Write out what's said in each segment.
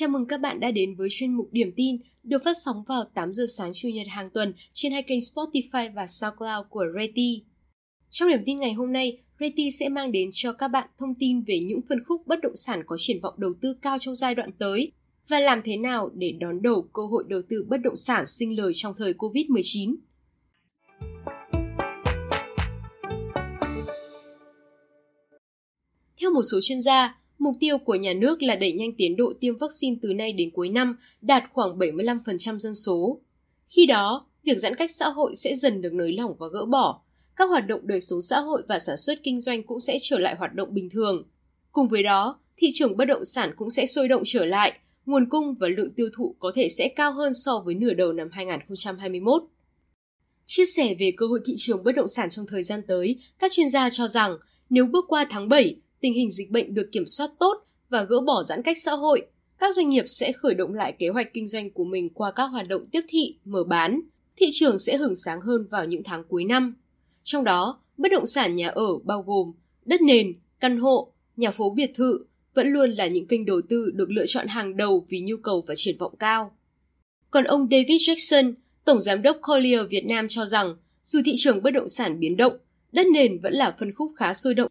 Chào mừng các bạn đã đến với chuyên mục Điểm tin được phát sóng vào 8 giờ sáng Chủ nhật hàng tuần trên hai kênh Spotify và SoundCloud của Reti. Trong điểm tin ngày hôm nay, Reti sẽ mang đến cho các bạn thông tin về những phân khúc bất động sản có triển vọng đầu tư cao trong giai đoạn tới và làm thế nào để đón đầu cơ hội đầu tư bất động sản sinh lời trong thời Covid-19. Theo một số chuyên gia, Mục tiêu của nhà nước là đẩy nhanh tiến độ tiêm vaccine từ nay đến cuối năm, đạt khoảng 75% dân số. Khi đó, việc giãn cách xã hội sẽ dần được nới lỏng và gỡ bỏ. Các hoạt động đời sống xã hội và sản xuất kinh doanh cũng sẽ trở lại hoạt động bình thường. Cùng với đó, thị trường bất động sản cũng sẽ sôi động trở lại, nguồn cung và lượng tiêu thụ có thể sẽ cao hơn so với nửa đầu năm 2021. Chia sẻ về cơ hội thị trường bất động sản trong thời gian tới, các chuyên gia cho rằng nếu bước qua tháng 7, tình hình dịch bệnh được kiểm soát tốt và gỡ bỏ giãn cách xã hội, các doanh nghiệp sẽ khởi động lại kế hoạch kinh doanh của mình qua các hoạt động tiếp thị, mở bán. Thị trường sẽ hưởng sáng hơn vào những tháng cuối năm. Trong đó, bất động sản nhà ở bao gồm đất nền, căn hộ, nhà phố biệt thự vẫn luôn là những kênh đầu tư được lựa chọn hàng đầu vì nhu cầu và triển vọng cao. Còn ông David Jackson, Tổng Giám đốc Collier Việt Nam cho rằng, dù thị trường bất động sản biến động, đất nền vẫn là phân khúc khá sôi động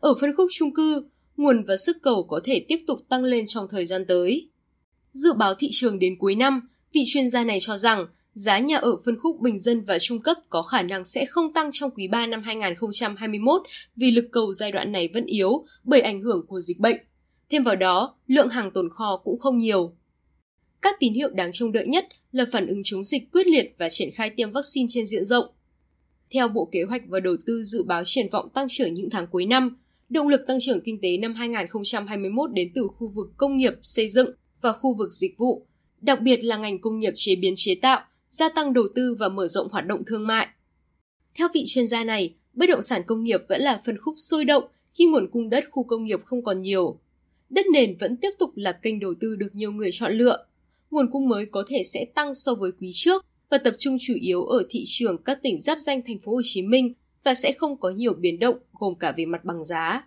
ở phân khúc chung cư, nguồn và sức cầu có thể tiếp tục tăng lên trong thời gian tới. Dự báo thị trường đến cuối năm, vị chuyên gia này cho rằng giá nhà ở phân khúc bình dân và trung cấp có khả năng sẽ không tăng trong quý 3 năm 2021 vì lực cầu giai đoạn này vẫn yếu bởi ảnh hưởng của dịch bệnh. Thêm vào đó, lượng hàng tồn kho cũng không nhiều. Các tín hiệu đáng trông đợi nhất là phản ứng chống dịch quyết liệt và triển khai tiêm vaccine trên diện rộng. Theo Bộ Kế hoạch và Đầu tư dự báo triển vọng tăng trưởng những tháng cuối năm, Động lực tăng trưởng kinh tế năm 2021 đến từ khu vực công nghiệp, xây dựng và khu vực dịch vụ, đặc biệt là ngành công nghiệp chế biến chế tạo, gia tăng đầu tư và mở rộng hoạt động thương mại. Theo vị chuyên gia này, bất động sản công nghiệp vẫn là phân khúc sôi động khi nguồn cung đất khu công nghiệp không còn nhiều. Đất nền vẫn tiếp tục là kênh đầu tư được nhiều người chọn lựa. Nguồn cung mới có thể sẽ tăng so với quý trước và tập trung chủ yếu ở thị trường các tỉnh giáp danh thành phố Hồ Chí Minh và sẽ không có nhiều biến động gồm cả về mặt bằng giá.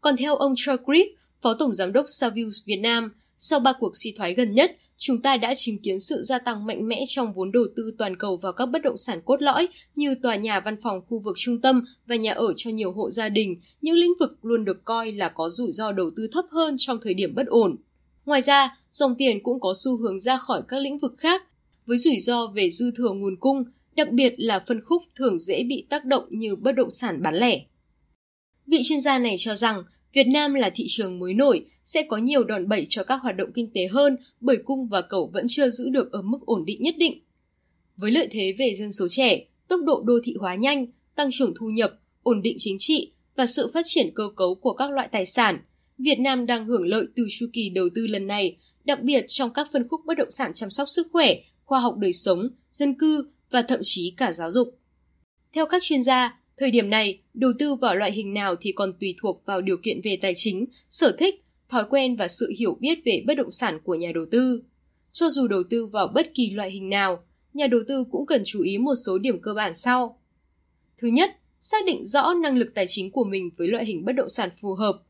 Còn theo ông Charles Griff, Phó Tổng Giám đốc Savills Việt Nam, sau ba cuộc suy thoái gần nhất, chúng ta đã chứng kiến sự gia tăng mạnh mẽ trong vốn đầu tư toàn cầu vào các bất động sản cốt lõi như tòa nhà văn phòng khu vực trung tâm và nhà ở cho nhiều hộ gia đình, những lĩnh vực luôn được coi là có rủi ro đầu tư thấp hơn trong thời điểm bất ổn. Ngoài ra, dòng tiền cũng có xu hướng ra khỏi các lĩnh vực khác, với rủi ro về dư thừa nguồn cung, đặc biệt là phân khúc thường dễ bị tác động như bất động sản bán lẻ. Vị chuyên gia này cho rằng Việt Nam là thị trường mới nổi, sẽ có nhiều đòn bẩy cho các hoạt động kinh tế hơn bởi cung và cầu vẫn chưa giữ được ở mức ổn định nhất định. Với lợi thế về dân số trẻ, tốc độ đô thị hóa nhanh, tăng trưởng thu nhập, ổn định chính trị và sự phát triển cơ cấu của các loại tài sản, Việt Nam đang hưởng lợi từ chu kỳ đầu tư lần này, đặc biệt trong các phân khúc bất động sản chăm sóc sức khỏe, khoa học đời sống, dân cư và thậm chí cả giáo dục. Theo các chuyên gia, thời điểm này, đầu tư vào loại hình nào thì còn tùy thuộc vào điều kiện về tài chính, sở thích, thói quen và sự hiểu biết về bất động sản của nhà đầu tư. Cho dù đầu tư vào bất kỳ loại hình nào, nhà đầu tư cũng cần chú ý một số điểm cơ bản sau. Thứ nhất, xác định rõ năng lực tài chính của mình với loại hình bất động sản phù hợp.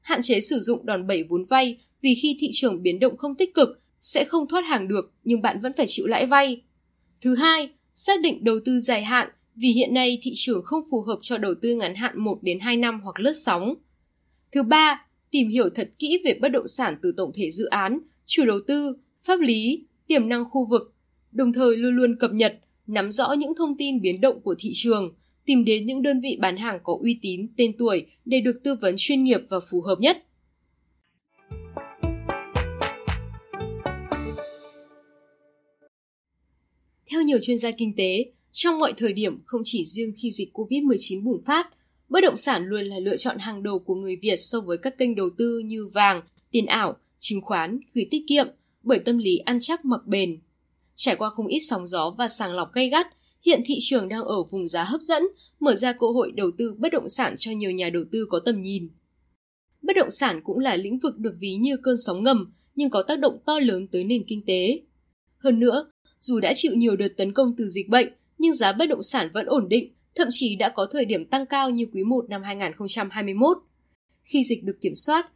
Hạn chế sử dụng đòn bẩy vốn vay vì khi thị trường biến động không tích cực sẽ không thoát hàng được nhưng bạn vẫn phải chịu lãi vay. Thứ hai, xác định đầu tư dài hạn vì hiện nay thị trường không phù hợp cho đầu tư ngắn hạn 1 đến 2 năm hoặc lướt sóng. Thứ ba, tìm hiểu thật kỹ về bất động sản từ tổng thể dự án, chủ đầu tư, pháp lý, tiềm năng khu vực, đồng thời luôn luôn cập nhật, nắm rõ những thông tin biến động của thị trường, tìm đến những đơn vị bán hàng có uy tín, tên tuổi để được tư vấn chuyên nghiệp và phù hợp nhất. Theo nhiều chuyên gia kinh tế, trong mọi thời điểm không chỉ riêng khi dịch COVID-19 bùng phát, bất động sản luôn là lựa chọn hàng đầu của người Việt so với các kênh đầu tư như vàng, tiền ảo, chứng khoán, gửi tiết kiệm bởi tâm lý ăn chắc mặc bền. Trải qua không ít sóng gió và sàng lọc gay gắt, hiện thị trường đang ở vùng giá hấp dẫn, mở ra cơ hội đầu tư bất động sản cho nhiều nhà đầu tư có tầm nhìn. Bất động sản cũng là lĩnh vực được ví như cơn sóng ngầm, nhưng có tác động to lớn tới nền kinh tế. Hơn nữa, dù đã chịu nhiều đợt tấn công từ dịch bệnh, nhưng giá bất động sản vẫn ổn định, thậm chí đã có thời điểm tăng cao như quý 1 năm 2021. Khi dịch được kiểm soát,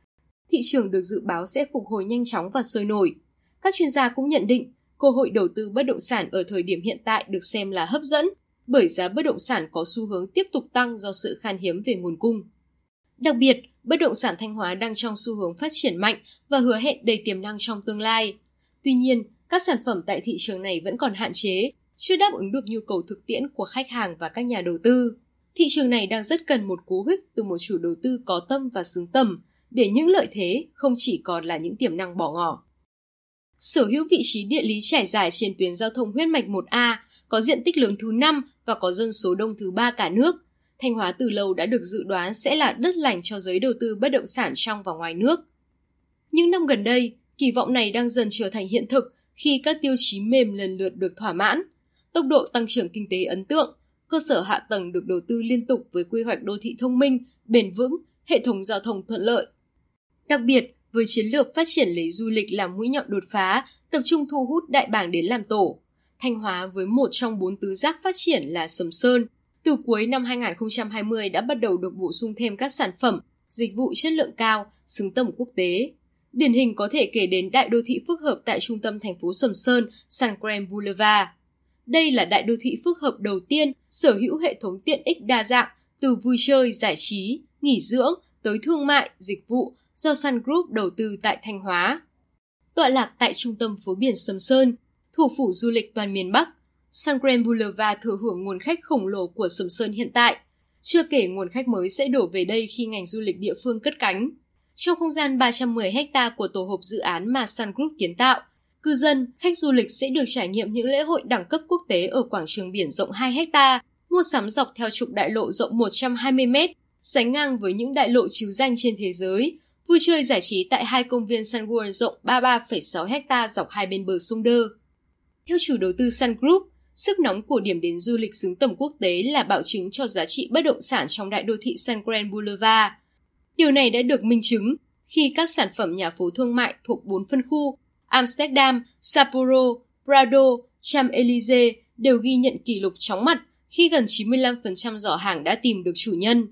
thị trường được dự báo sẽ phục hồi nhanh chóng và sôi nổi. Các chuyên gia cũng nhận định, cơ hội đầu tư bất động sản ở thời điểm hiện tại được xem là hấp dẫn, bởi giá bất động sản có xu hướng tiếp tục tăng do sự khan hiếm về nguồn cung. Đặc biệt, bất động sản Thanh Hóa đang trong xu hướng phát triển mạnh và hứa hẹn đầy tiềm năng trong tương lai. Tuy nhiên, các sản phẩm tại thị trường này vẫn còn hạn chế, chưa đáp ứng được nhu cầu thực tiễn của khách hàng và các nhà đầu tư. Thị trường này đang rất cần một cú hích từ một chủ đầu tư có tâm và xứng tầm, để những lợi thế không chỉ còn là những tiềm năng bỏ ngỏ. Sở hữu vị trí địa lý trải dài trên tuyến giao thông huyết mạch 1A, có diện tích lớn thứ 5 và có dân số đông thứ 3 cả nước, Thanh Hóa từ lâu đã được dự đoán sẽ là đất lành cho giới đầu tư bất động sản trong và ngoài nước. Những năm gần đây, kỳ vọng này đang dần trở thành hiện thực khi các tiêu chí mềm lần lượt được thỏa mãn. Tốc độ tăng trưởng kinh tế ấn tượng, cơ sở hạ tầng được đầu tư liên tục với quy hoạch đô thị thông minh, bền vững, hệ thống giao thông thuận lợi. Đặc biệt, với chiến lược phát triển lấy du lịch làm mũi nhọn đột phá, tập trung thu hút đại bàng đến làm tổ. Thanh Hóa với một trong bốn tứ giác phát triển là Sầm Sơn, từ cuối năm 2020 đã bắt đầu được bổ sung thêm các sản phẩm, dịch vụ chất lượng cao, xứng tầm quốc tế. Điển hình có thể kể đến đại đô thị phức hợp tại trung tâm thành phố Sầm Sơn, San Grand Boulevard. Đây là đại đô thị phức hợp đầu tiên sở hữu hệ thống tiện ích đa dạng từ vui chơi, giải trí, nghỉ dưỡng tới thương mại, dịch vụ do Sun Group đầu tư tại Thanh Hóa. Tọa lạc tại trung tâm phố biển Sầm Sơn, thủ phủ du lịch toàn miền Bắc, Sun Grand Boulevard thừa hưởng nguồn khách khổng lồ của Sầm Sơn hiện tại. Chưa kể nguồn khách mới sẽ đổ về đây khi ngành du lịch địa phương cất cánh. Trong không gian 310 ha của tổ hợp dự án mà Sun Group kiến tạo, cư dân, khách du lịch sẽ được trải nghiệm những lễ hội đẳng cấp quốc tế ở quảng trường biển rộng 2 ha, mua sắm dọc theo trục đại lộ rộng 120 m, sánh ngang với những đại lộ chiếu danh trên thế giới, vui chơi giải trí tại hai công viên Sun World rộng 33,6 ha dọc hai bên bờ sông Đơ. Theo chủ đầu tư Sun Group, Sức nóng của điểm đến du lịch xứng tầm quốc tế là bảo chứng cho giá trị bất động sản trong đại đô thị Sun Grand Boulevard. Điều này đã được minh chứng khi các sản phẩm nhà phố thương mại thuộc bốn phân khu Amsterdam, Sapporo, Prado, Champs-Élysées đều ghi nhận kỷ lục chóng mặt khi gần 95% giỏ hàng đã tìm được chủ nhân.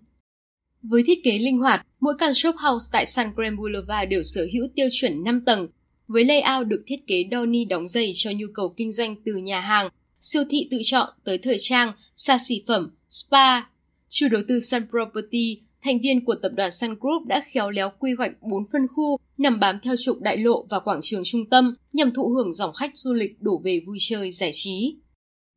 Với thiết kế linh hoạt, mỗi căn shop house tại San Grand Boulevard đều sở hữu tiêu chuẩn 5 tầng, với layout được thiết kế đo ni đóng giày cho nhu cầu kinh doanh từ nhà hàng, siêu thị tự chọn tới thời trang, xa xỉ phẩm, spa. Chủ đầu tư Sun Property, thành viên của tập đoàn Sun Group đã khéo léo quy hoạch 4 phân khu nằm bám theo trục đại lộ và quảng trường trung tâm nhằm thụ hưởng dòng khách du lịch đổ về vui chơi giải trí.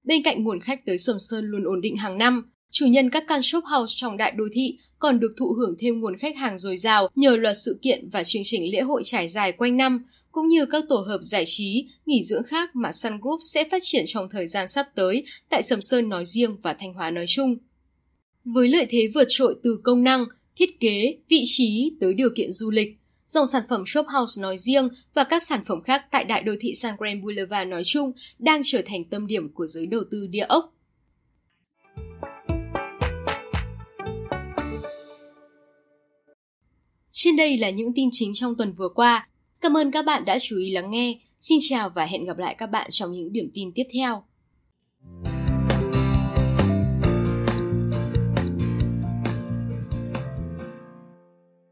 Bên cạnh nguồn khách tới Sầm Sơn luôn ổn định hàng năm, chủ nhân các căn shop house trong đại đô thị còn được thụ hưởng thêm nguồn khách hàng dồi dào nhờ loạt sự kiện và chương trình lễ hội trải dài quanh năm, cũng như các tổ hợp giải trí, nghỉ dưỡng khác mà Sun Group sẽ phát triển trong thời gian sắp tới tại Sầm Sơn nói riêng và Thanh Hóa nói chung. Với lợi thế vượt trội từ công năng, thiết kế, vị trí tới điều kiện du lịch, dòng sản phẩm Shop House nói riêng và các sản phẩm khác tại đại đô thị San Grand Boulevard nói chung đang trở thành tâm điểm của giới đầu tư địa ốc. Trên đây là những tin chính trong tuần vừa qua. Cảm ơn các bạn đã chú ý lắng nghe. Xin chào và hẹn gặp lại các bạn trong những điểm tin tiếp theo.